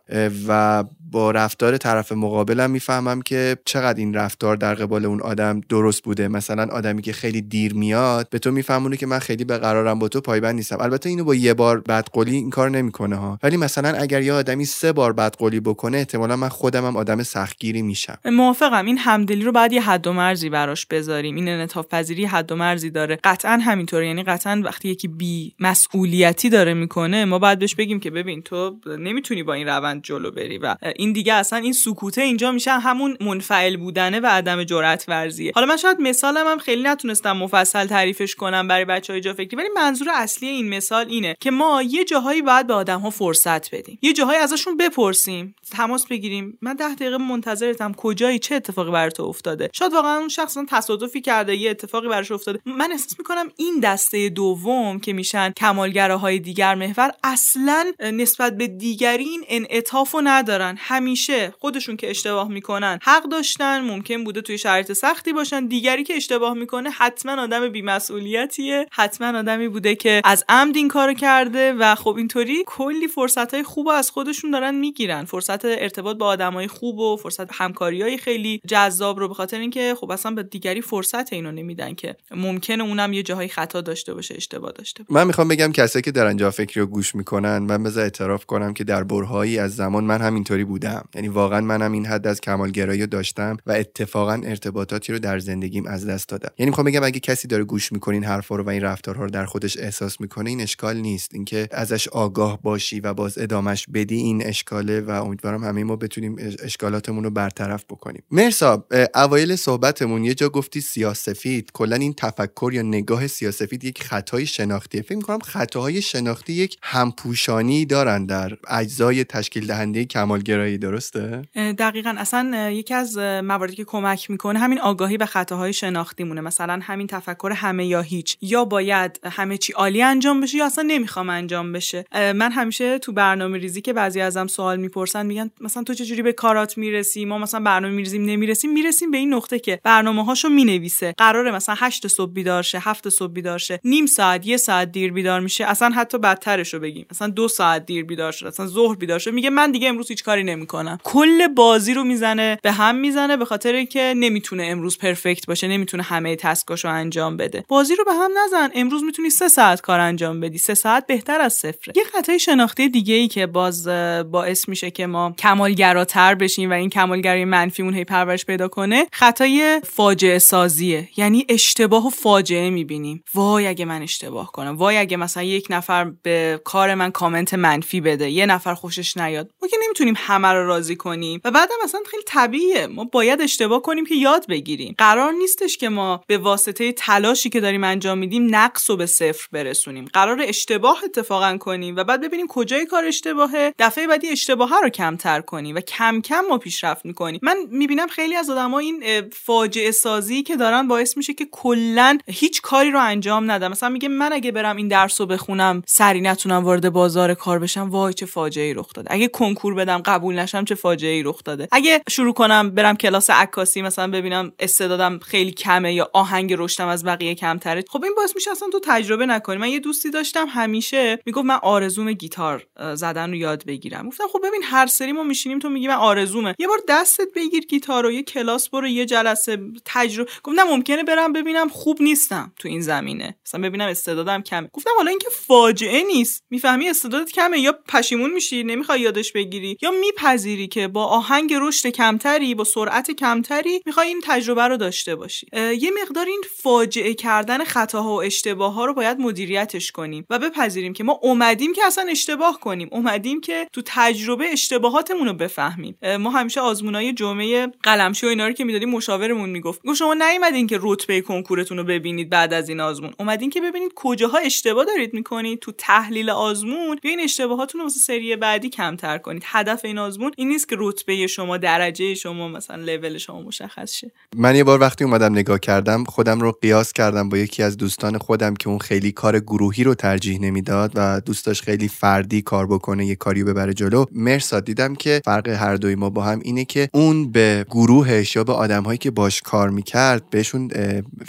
و با رفتار طرف مقابلم می‌فهمم که چقدر این رفتار در قبال اون آدم درست بوده. مثلا آدمی که خیلی دیر میاد به تو میفهمونه که من خیلی به قرارم با تو پایبند نیستم. البته اینو با یه بار بدقولی این کار نمی‌کنه ها. ولی مثلا اگر یه آدمی سه بار بدقولی بکنه احتمالا من خودم هم آدم سختگیری میشم. موافقم. این همدلی رو بعد یه حد و مرزی براش بذاریم. این انعطاف حد و مرزی داره. قطعا همینطوره. یعنی قطعا وقتی یکی بی مسئولیتی داره می‌کنه ما باید بهش بگیم که ببین تو نمی‌تونی با این روند جلو بری و این دیگه اصلا این سکوته اینجا میشه همون منفعل بودنه و عدم جرأت ورزیه حالا من شاید مثالم هم خیلی نتونستم مفصل تعریفش کنم برای بچهای جا فکری ولی منظور اصلی این مثال اینه که ما یه جاهایی باید به آدم ها فرصت بدیم. یه جاهایی ازشون بپرسیم تماس بگیریم. من ده دقیقه منتظرتم کجایی چه اتفاقی برای تو افتاده. شاید واقعا اون شخص تصادفی کرده یه اتفاقی براش افتاده. من احساس می‌کنم این دسته دوم که میشن کمالگراهای دیگر محور اصلا نسبت به دیگری این انعطافو ندارن. همیشه خودشون که اشتباه می‌کنن حق داشتن ممکن بوده توی شرایط سختی باشن. دیگری که اشتباه می‌کنه حتما آدم بیمسئولیتیه. حتما آدمی بوده که از عمد این کارو کرده و خب اینطوری کلی فرصت های خوب از خودشون دارن می‌گیرن. فرصت ارتباط با آدمای خوب و فرصت همکاری های خیلی جذاب رو به خاطر اینکه خب اصلا به دیگری فرصت اینو نمیدن که ممکنه اونم یه جاهای خطا داشته باشه اشتباه داشته باشه. من می‌خوام بگم کسایی که دارن جا فکری رو گوش می‌کنن من بذار اعتراف کنم که در برهایی از زمان من همینطوری بودم. یعنی واقعا منم این حد از کمالگرایی داشتم و اتفاقا ارتباطاتی رو در زندگیم از دست دادم. یعنی می‌خوام بگم اگه کسی داره گوش می‌کنه این حرفا رو و این رفتارها رو در خودش احساس می‌کنه این اشکال نیست. اینکه ازش آگاه باشی و باز ادامش بدی این اشکاله و امیدوارم همه ما بتونیم اشکالاتمون رو برطرف بکنیم. مرسا اوایل صحبتمون یه جا گفتی سیاسفید. کلا این تفکر یا نگاه سیاسفید یک خطای شناختیه. فکر می‌کنم خطاهای شناختی یک همپوشانی دارن در اجزای تشکیل دهنده کمالگرایی. درسته؟ دقیقا. اصلا یکی از مواردی که کمک می‌کنه همین آگاهی به خطاهای شناختی مونه مثلا همین تفکر همه یا هیچ. یا باید همه چی عالی انجام بشه یا اصلا نمی‌خوام انجام بشه. من همیشه تو برنامه ریزی که بعضی ازم سوال می‌پرسن میگن مثلا تو چجوری به کارات می‌رسی؟ ما مثلا برنامه میریزیم نمی‌رسیم. می‌رسیم به این نقطه که برنامه هاشو می‌نویسه. قراره مثلا 8 صبح بیدار شه 7 صبح بیدار شه. نیم ساعت یه ساعت دیر بیدار میشه. اصلا حتی بدترش رو بگیم. مثلا دو ساعت دیر بیدار شد اصلا ظهر بیدار شد میگه من دیگه امروز هیچ کاری نمی‌کنم. کل بازی رو می‌زنه به هم می‌زنه به خاطر اینکه نمی‌تونه امروز پرفکت باشه نمی‌تونه همه تسکاشو انجام بده. بازی رو به هم نزن امروز می‌تونی سه ساعت کار انجام بدی. سه ساعت بهتر از صفره. یه خطای شناختی دیگه ای که باز باعث میشه که ما کمالگراتر بشیم و این کمالگرای منفیمون هی پرورش پیدا کنه خطای فاجعه سازیه. یعنی اشتباه و فاجعه می‌بینیم. وای اگه من اشتباه کنم. وای اگه مثلا یک نفر به کار من کامنت منفی بده. یه نفر خوشش نیاد. ما که نمی‌تونیم همه رو راضی کنیم. و بعدم مثلا خیلی طبیعیه. ما باید اشتباه کنیم که یاد بگیریم. قرار نیستش که ما به واسطه تلاشی که داریم انجام میدیم نقص و به صفر برسونیم. قرار اشتباه اتفاقا کنیم و بعد ببینیم کجای کار اشتباهه. دفعه بعدی اشتباه رو کمتر کنیم و کم کم ما پیشرفت می‌کنیم. من می‌بینم خیلی از آدما این فاجعه سازی که دارن باعث میشه که کلا هیچ کاری رو انجام ندم مثلا میگه من اگه برم این درس رو بخونم سری نتونم وارد بازار کار بشم. وای چه فاجعه ای رخ داده اگه کنکور بدم قبول نشم چه فاجعه ای رخ داده. اگه شروع کنم برم کلاس عکاسی مثلا ببینم استعدادم خیلی کمه یا آهنگ رشدم از بقیه کمتره. خب این باعث میشه اصلا تو تجربه نکنی. من یه دوستی داشتم همیشه می‌گفت من آرزوم گیتار زدن رو یاد بگیرم. گفتم خب ببین هر سری ما میشینیم تو میگی من آرزومه. یه بار دستت بگیر گیتار رو یه کلاس برو یه جلسه تجربه. گفتم ممکنه برم ببینم. خوب نیستم تو این زمینه. مثلا ببینم استعدادم کمه. گفتم حالا اینکه فاجعه نیست. می‌فهمی استعدادت کمه یا پشیمون میشی نمی‌خوای یادش بگیری یا میپذیری که با آهنگ رشد کمتری با سرعت کمتری می‌خوای این تجربه رو داشته باشی. یه مقدار این فاجعه کردن خطاها و اشتباه ها رو باید مدیریتش کنیم و بپذیریم که ما اومدیم که اصلا اشتباه کنیم. اومدیم که تو تجربه اشتباهاتمون رو بفهمیم. ما همیشه آزمونای جمعه قلمشو اینا رو که می‌دادیم مشاورمون می‌گفت. گفت شما نیومدین که رتبه کنکورتون رو ببینید بعد از این آزمون. اومدین که ببینید کجاها اشتباه دارید می‌کنید. تو تحلیل آزمون بیاین اشتباهاتون رو واسه سری بعدی کمتر کنید. هدف این این نیست که رتبه شما درجه شما مثلا لول شما مشخص شه. من یه بار وقتی اومدم نگاه کردم خودم رو قیاس کردم با یکی از دوستان خودم که اون خیلی کار گروهی رو ترجیح نمی‌داد و دوستاش خیلی فردی کار بکنه یه کاری ببره جلو. مرساد دیدم که فرق هر دوی ما با هم اینه که اون به گروهش یا به آدمهایی که باش کار می‌کرد بهشون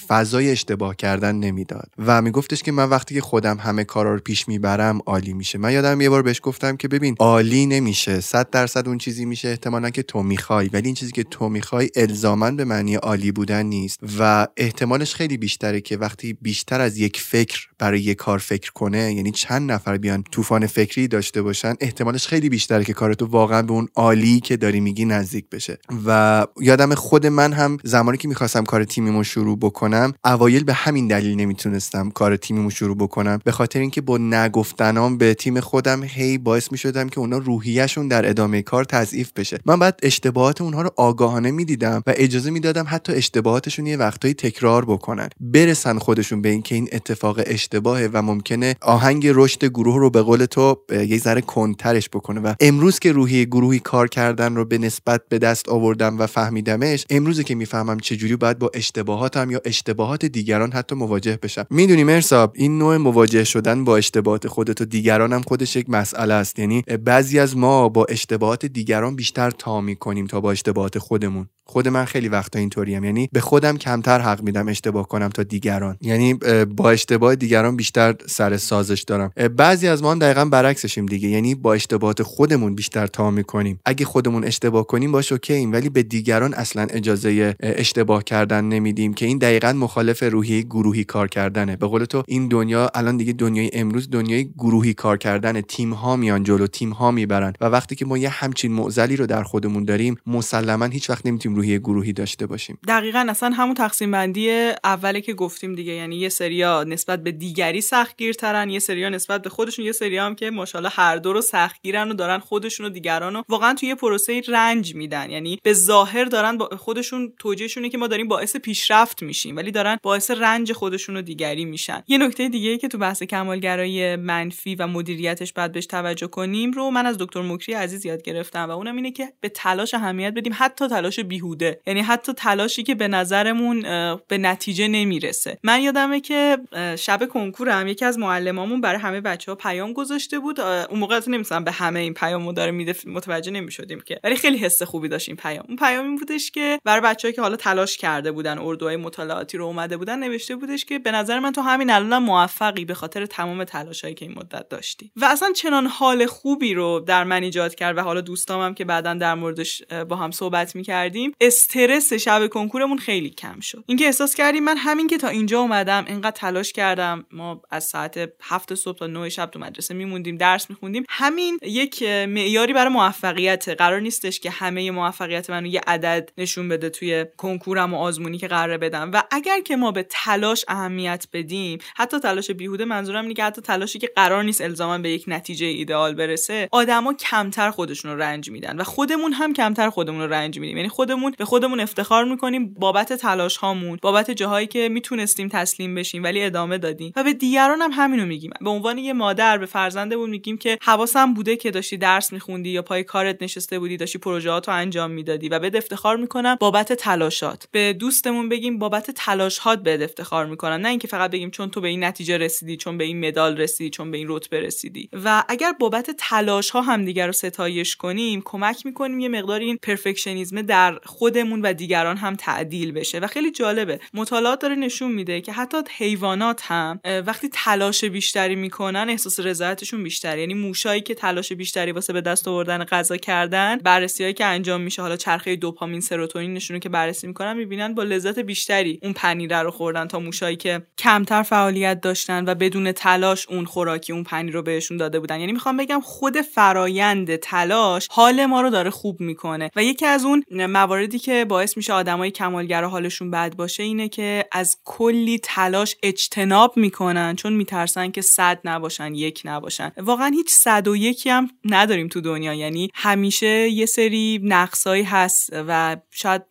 فضای اشتباه کردن نمی‌داد. و میگفتش که من وقتی که خودم همه کارا رو پیش می‌برم عالی میشه. من یادم یه بار بهش گفتم که ببین عالی نمیشه. صد درصد اون چیزی میشه احتمالا که تو می‌خوای. ولی این چیزی که تو می‌خوای الزاما به معنی عالی بودن نیست و احتمالش خیلی بیشتره که وقتی بیشتر از یک فکر برای یک کار فکر کنه یعنی چند نفر بیان طوفان فکری داشته باشن احتمالش خیلی بیشتره که کار تو واقعا به اون عالی که داری میگی نزدیک بشه. و یادم خود من هم زمانی که می‌خواستم کار تیمیمو شروع بکنم اوایل به همین دلیل نمی‌تونستم کار تیمیمو شروع بکنم. به خاطر اینکه با نگفتنام به تیم خودم هی باعث می‌شدم که اونا روحیهشون در ادامه کار تضعیف بشه. من بعد اشتباهات اونها رو آگاهانه می‌دیدم و اجازه می‌دادم حتی اشتباهاتشون یه وقتایی تکرار بکنن. برسن خودشون به اینکه این اتفاق اشتباهه و ممکنه آهنگ رشد گروه رو به قول تو یه ذره کنترش بکنه و امروز که روحی گروهی کار کردن رو به نسبت به دست آوردم و فهمیدمش امروزه که می‌فهمم چجوری باید با اشتباهاتم یا اشتباهات دیگران حتی مواجه بشم. می‌دونی مرساب این نوع مواجه شدن با اشتباهات خودت و دیگران هم خودش یک مسئله است. یعنی بعضی از ما با اشتباهات دیگران بیشتر تا می‌کنیم تا با اشتباهات خودمون. خود من خیلی وقتا اینطوریم. یعنی به خودم کمتر حق میدم اشتباه کنم تا دیگران. یعنی با اشتباه دیگران بیشتر سر سازش دارم. بعضی از ما هم دقیقا برعکسشیم دیگه. یعنی با اشتباهات خودمون بیشتر تا می‌کنیم. اگه خودمون اشتباه کنیم باش اوکییم ولی به دیگران اصلا اجازه اشتباه کردن نمیدیم که این دقیقا مخالف روحیه گروهی کار کردنه. به قول تو این دنیا الان دیگه دنیای امروز دنیای گروهی کار کردن تیم ها میان جلو تیم ها می‌برن. و وقتی که ما یه همچین معضلی رو در خودمون داریم مسلما هیچ وقت نمی‌تونیم روحیه گروهی داشته باشیم. دقیقا اصلا همون تقسیم بندی اولی که گفتیم دیگه یعنی یه سریا نسبت به دیگری سختگیرترن یه سریا نسبت به خودشون یه سریا هم که ماشاءالله هر دو رو سختگیرن و دارن خودشون و دیگران رو واقعا توی یه پروسه رنج میدن. یعنی به ظاهر دارن با خودشون توجیهشونه که ما داریم باعث پیشرفت میشیم ولی دارن باعث رنج خودشون و دیگری میشن. یه نکته دیگه که تو بحث کمالگرایی منفی و مدیریتش بعد بهش توجه کنیم رو من از دکتر مکری عزیز یاد گرفتم و اونم اینه که به تلاش اهمیت بدیم حتی تلاش بیهوده. یعنی حتی تلاشی که به نظرمون به نتیجه نمی‌رسه. من یادمه که شب کنکورم یکی از معلمامون برای همه بچه ها پیام گذاشته بود. اون موقع نمیستم به همه این پیامو داره میده متوجه نمی‌شدیم که. ولی خیلی حس خوبی داشت این پیام. اون پیام این بودش که برای بچه‌ای که حالا تلاش کرده بودن اردوهای مطالعاتی رو اومده بودن نوشته بودش که به نظر من تو همین الان موفقی به خاطر تمام تلاشایی که این مدت داشتی. و اصلا چنان حال خوبی رو در من ایجاد کرد و حالا دوستامم که بعدا در موردش با هم صحبت می‌کردیم استرس شب کنکورمون خیلی کم شد. اینکه احساس کردیم من همین که تا اینجا اومدم اینقدر تلاش کردم ما از ساعت هفت صبح تا 9 شب تو مدرسه میموندیم درس میخوندیم. همین یک معیاری برای موفقیت قرار نیستش که همه موفقیت منو یه عدد نشون بده توی کنکورم و آزمونی که قراره بدم. و اگر که ما به تلاش اهمیت بدیم حتی تلاش بیهوده منظورم اینه که حتی تلاشی که قرار نیست الزاما به یک نتیجه ایدئال برسه آدما کمتر خودشون رو رنج میدن و خودمون هم کمتر خودمون رو رنج میدیم. یعنی خودمون به خودمون افتخار می‌کنیم بابت تلاش هامون بابت جاهایی که می‌تونستیم تسلیم بشیم ولی ادامه دادیم. و به دیگران هم همینو میگیم. به عنوان یه مادر به فرزندمون میگیم که حواسم بوده که داشتی درس میخوندی یا پای کارت نشسته بودی داشتی پروژهات رو انجام می‌دادی و به افتخار می‌کنم بابت تلاشات. به دوستمون بگیم بابت تلاشات به افتخار می‌کنم. نه اینکه فقط بگیم چون تو به این نتیجه رسیدی چون به این مدال رسیدی چون به این رتبه رسیدی. و اگر بابت تلاش ها هم دیگر رو ستایش کنیم کمک می‌کنیم یه مقدار این پرفکشنیسم در خودمون و دیگران هم تعدیل بشه. و خیلی جالبه مطالعات داره نشون میده که حتی حیوانات هم وقتی تلاش بیشتری می‌کنن احساس رضایتشون بیشتره. یعنی موشایی که تلاش بیشتری واسه به دست آوردن غذا کردن بررسیهایی که انجام میشه. حالا چرخه دوپامین سروتونین نشونه که بررسی می‌کنن می‌بینن با لذت بیشتری اون پنیر رو خوردن تا موشایی که کمتر فعالیت داشتن و بدون تلاش اون خوراکی اون پنیر رو بهشون داده بودن. یعنی می‌خوام بگم خود فرایند تلاش حال ما رو داره خوب می‌کنه. و یکی از اون مواردی که باعث میشه آدمای کمالگرا حالشون بد باشه اینه که از کلی تلاش اجتناب می‌کنن چون میترسن که صد نباشن یک نباشن. واقعا هیچ صد و یکی هم نداریم تو دنیا. یعنی همیشه یه سری نقصایی هست و شاید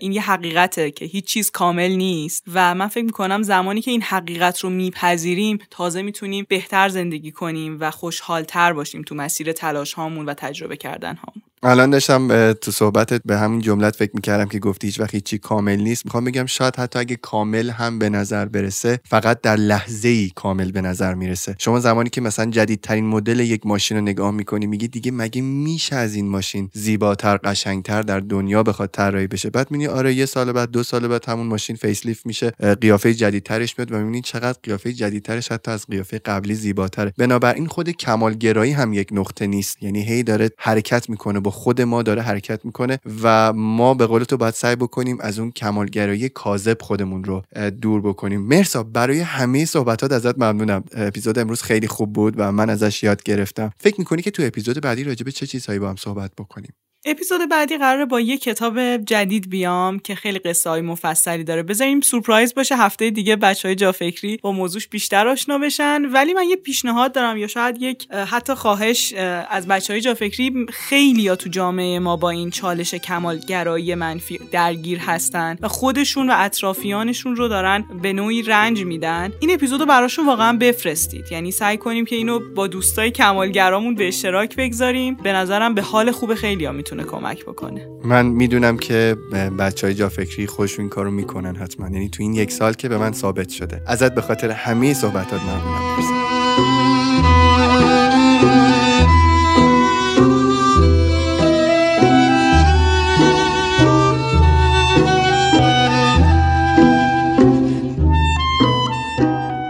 این یه حقیقته که هیچ چیز کامل نیست. و من فکر می‌کنم زمانی که این حقیقت رو میپذیریم تازه می‌تونیم بهتر زندگی کنیم و خوشحالتر باشیم تو مسیر تلاش هامون و تجربه کردن هامون الان داشتم تو صحبتت به همین جملت فکر می‌کردم که گفتی هیچ وقت هیچی کامل نیست. می‌خوام بگم شاید حتی اگه کامل هم به نظر برسه فقط در لحظه ای کامل به نظر می‌رسه. شما زمانی که مثلا جدیدترین مدل یک ماشین رو نگاه می‌کنی میگی دیگه مگه میشه از این ماشین زیباتر قشنگتر در دنیا بخواد طراحی بشه؟ بعد می‌بینی آره یه سال بعد دو سال بعد همون ماشین facelift میشه قیافه جدیدترش میاد و می‌بینی چقدر قیافه جدیدترش حتی از قیافه قبلی زیباتره. بنابراین خود کمالگرایی هم یک نقطه نیست. یعنی هی داره حرکت می‌کنه خود ما داره حرکت می‌کنه و ما به قول تو باید سعی بکنیم از اون کمالگرایی کاذب خودمون رو دور بکنیم. مرسا برای همه صحبتات ازت ممنونم. اپیزود امروز خیلی خوب بود و من ازش یاد گرفتم. فکر می‌کنی که تو اپیزود بعدی راجع به چه چیزهایی با هم صحبت بکنیم؟ اپیزود بعدی قراره با یه کتاب جدید بیام که خیلی قصه های مفصلی داره. بذاریم سورپرایز باشه هفته دیگه بچه های جافکری با موضوعش بیشتر آشنا بشن. ولی من یه پیشنهاد دارم یا شاید یک حتی خواهش از بچه های جافکری خیلی یا تو جامعه ما با این چالش کمالگرایی منفی درگیر هستن و خودشون و اطرافیانشون رو دارن به نوعی رنج میدن. این اپیزودو براشون واقعا بفرستید. یعنی سعی کنیم که اینو با دوستای کمالگرامون به اشتراک بگذاریم. به نظرم به حال خوب خیلی می‌تونه کمک بکنه. من می‌دونم که بچه های جافکری خوش این کارو می‌کنن حتما. یعنی تو این یک سال که به من ثابت شده. ازت به خاطر همه صحبتات ممنونم.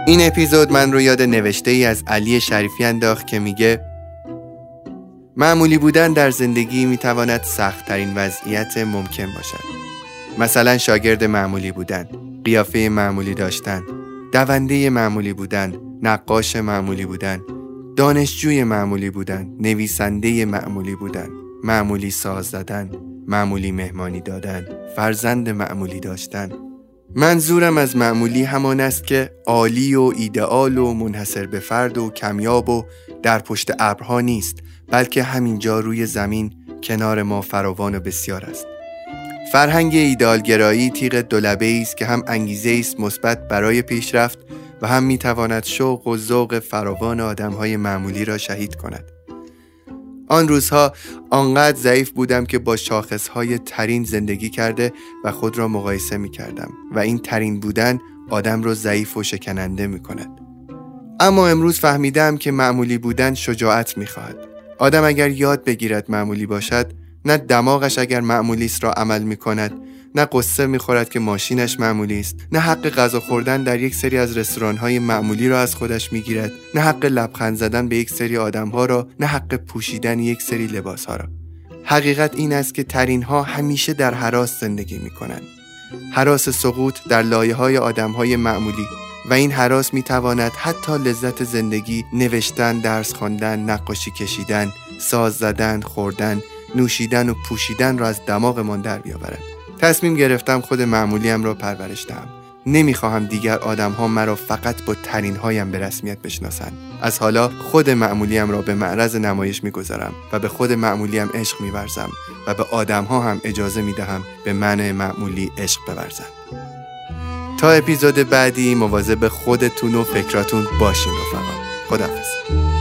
این اپیزود من رو یاد نوشته ای از علی شریفی انداخت که میگه معمولی بودن در زندگی می تواند سختترین وضعیت ممکن باشد. مثلا شاگرد معمولی بودن، قیافه معمولی داشتن، دونده معمولی بودن، نقاش معمولی بودن، دانشجوی معمولی بودن، نویسنده معمولی بودن، معمولی ساز زدن، معمولی مهمانی دادن، فرزند معمولی داشتن. منظورم از معمولی همان است که عالی و ایدئال و منحصر به فرد و کمیاب و در پشت ابرها نیست بلکه همینجا روی زمین کنار ما فراوان و بسیار است فرهنگ ایدالگرایی تیغ دولبه است که هم انگیزه است مثبت برای پیشرفت و هم می‌تواند شوق و ذوق فراوان آدمهای معمولی را شهید کند آن روزها آنقدر ضعیف بودم که با شاخصهای ترین زندگی کرده و خود را مقایسه می کردم و این ترین بودن آدم را ضعیف و شکننده می کند. اما امروز فهمیدم که معمولی بودن شجاعت می خواهد. آدم اگر یاد بگیرد معمولی باشد نه دماغش اگر معمولی است را عمل می کند نه قصه می‌خورد که ماشینش معمولی است نه حق غذا خوردن در یک سری از رستوران های معمولی را از خودش می‌گیرد نه حق لبخند زدن به یک سری آدم ها را نه حق پوشیدن یک سری لباس ها را. حقیقت این است که ترین ها همیشه در حراس زندگی می کنند حراس سقوط در لایه های آدم های معمولی. و این حراس می تواند حتی لذت زندگی نوشتن، درس خواندن، نقاشی کشیدن، ساز زدن، خوردن، نوشیدن و پوشیدن را از دماغمان در بیاورد. تصمیم گرفتم خود معمولیم را پرورش دهم. نمی‌خواهم دیگر آدم ها مرا فقط با ترین هایم به رسمیت بشناسند. از حالا خود معمولیم را به معرض نمایش می‌گذارم و به خود معمولیم عشق میورزم و به آدم ها هم اجازه می‌دهم به من معمولی عشق بورزند. تا اپیزود بعدی مواظب خودتون و فکراتون باشین رفقا. خداحافظ.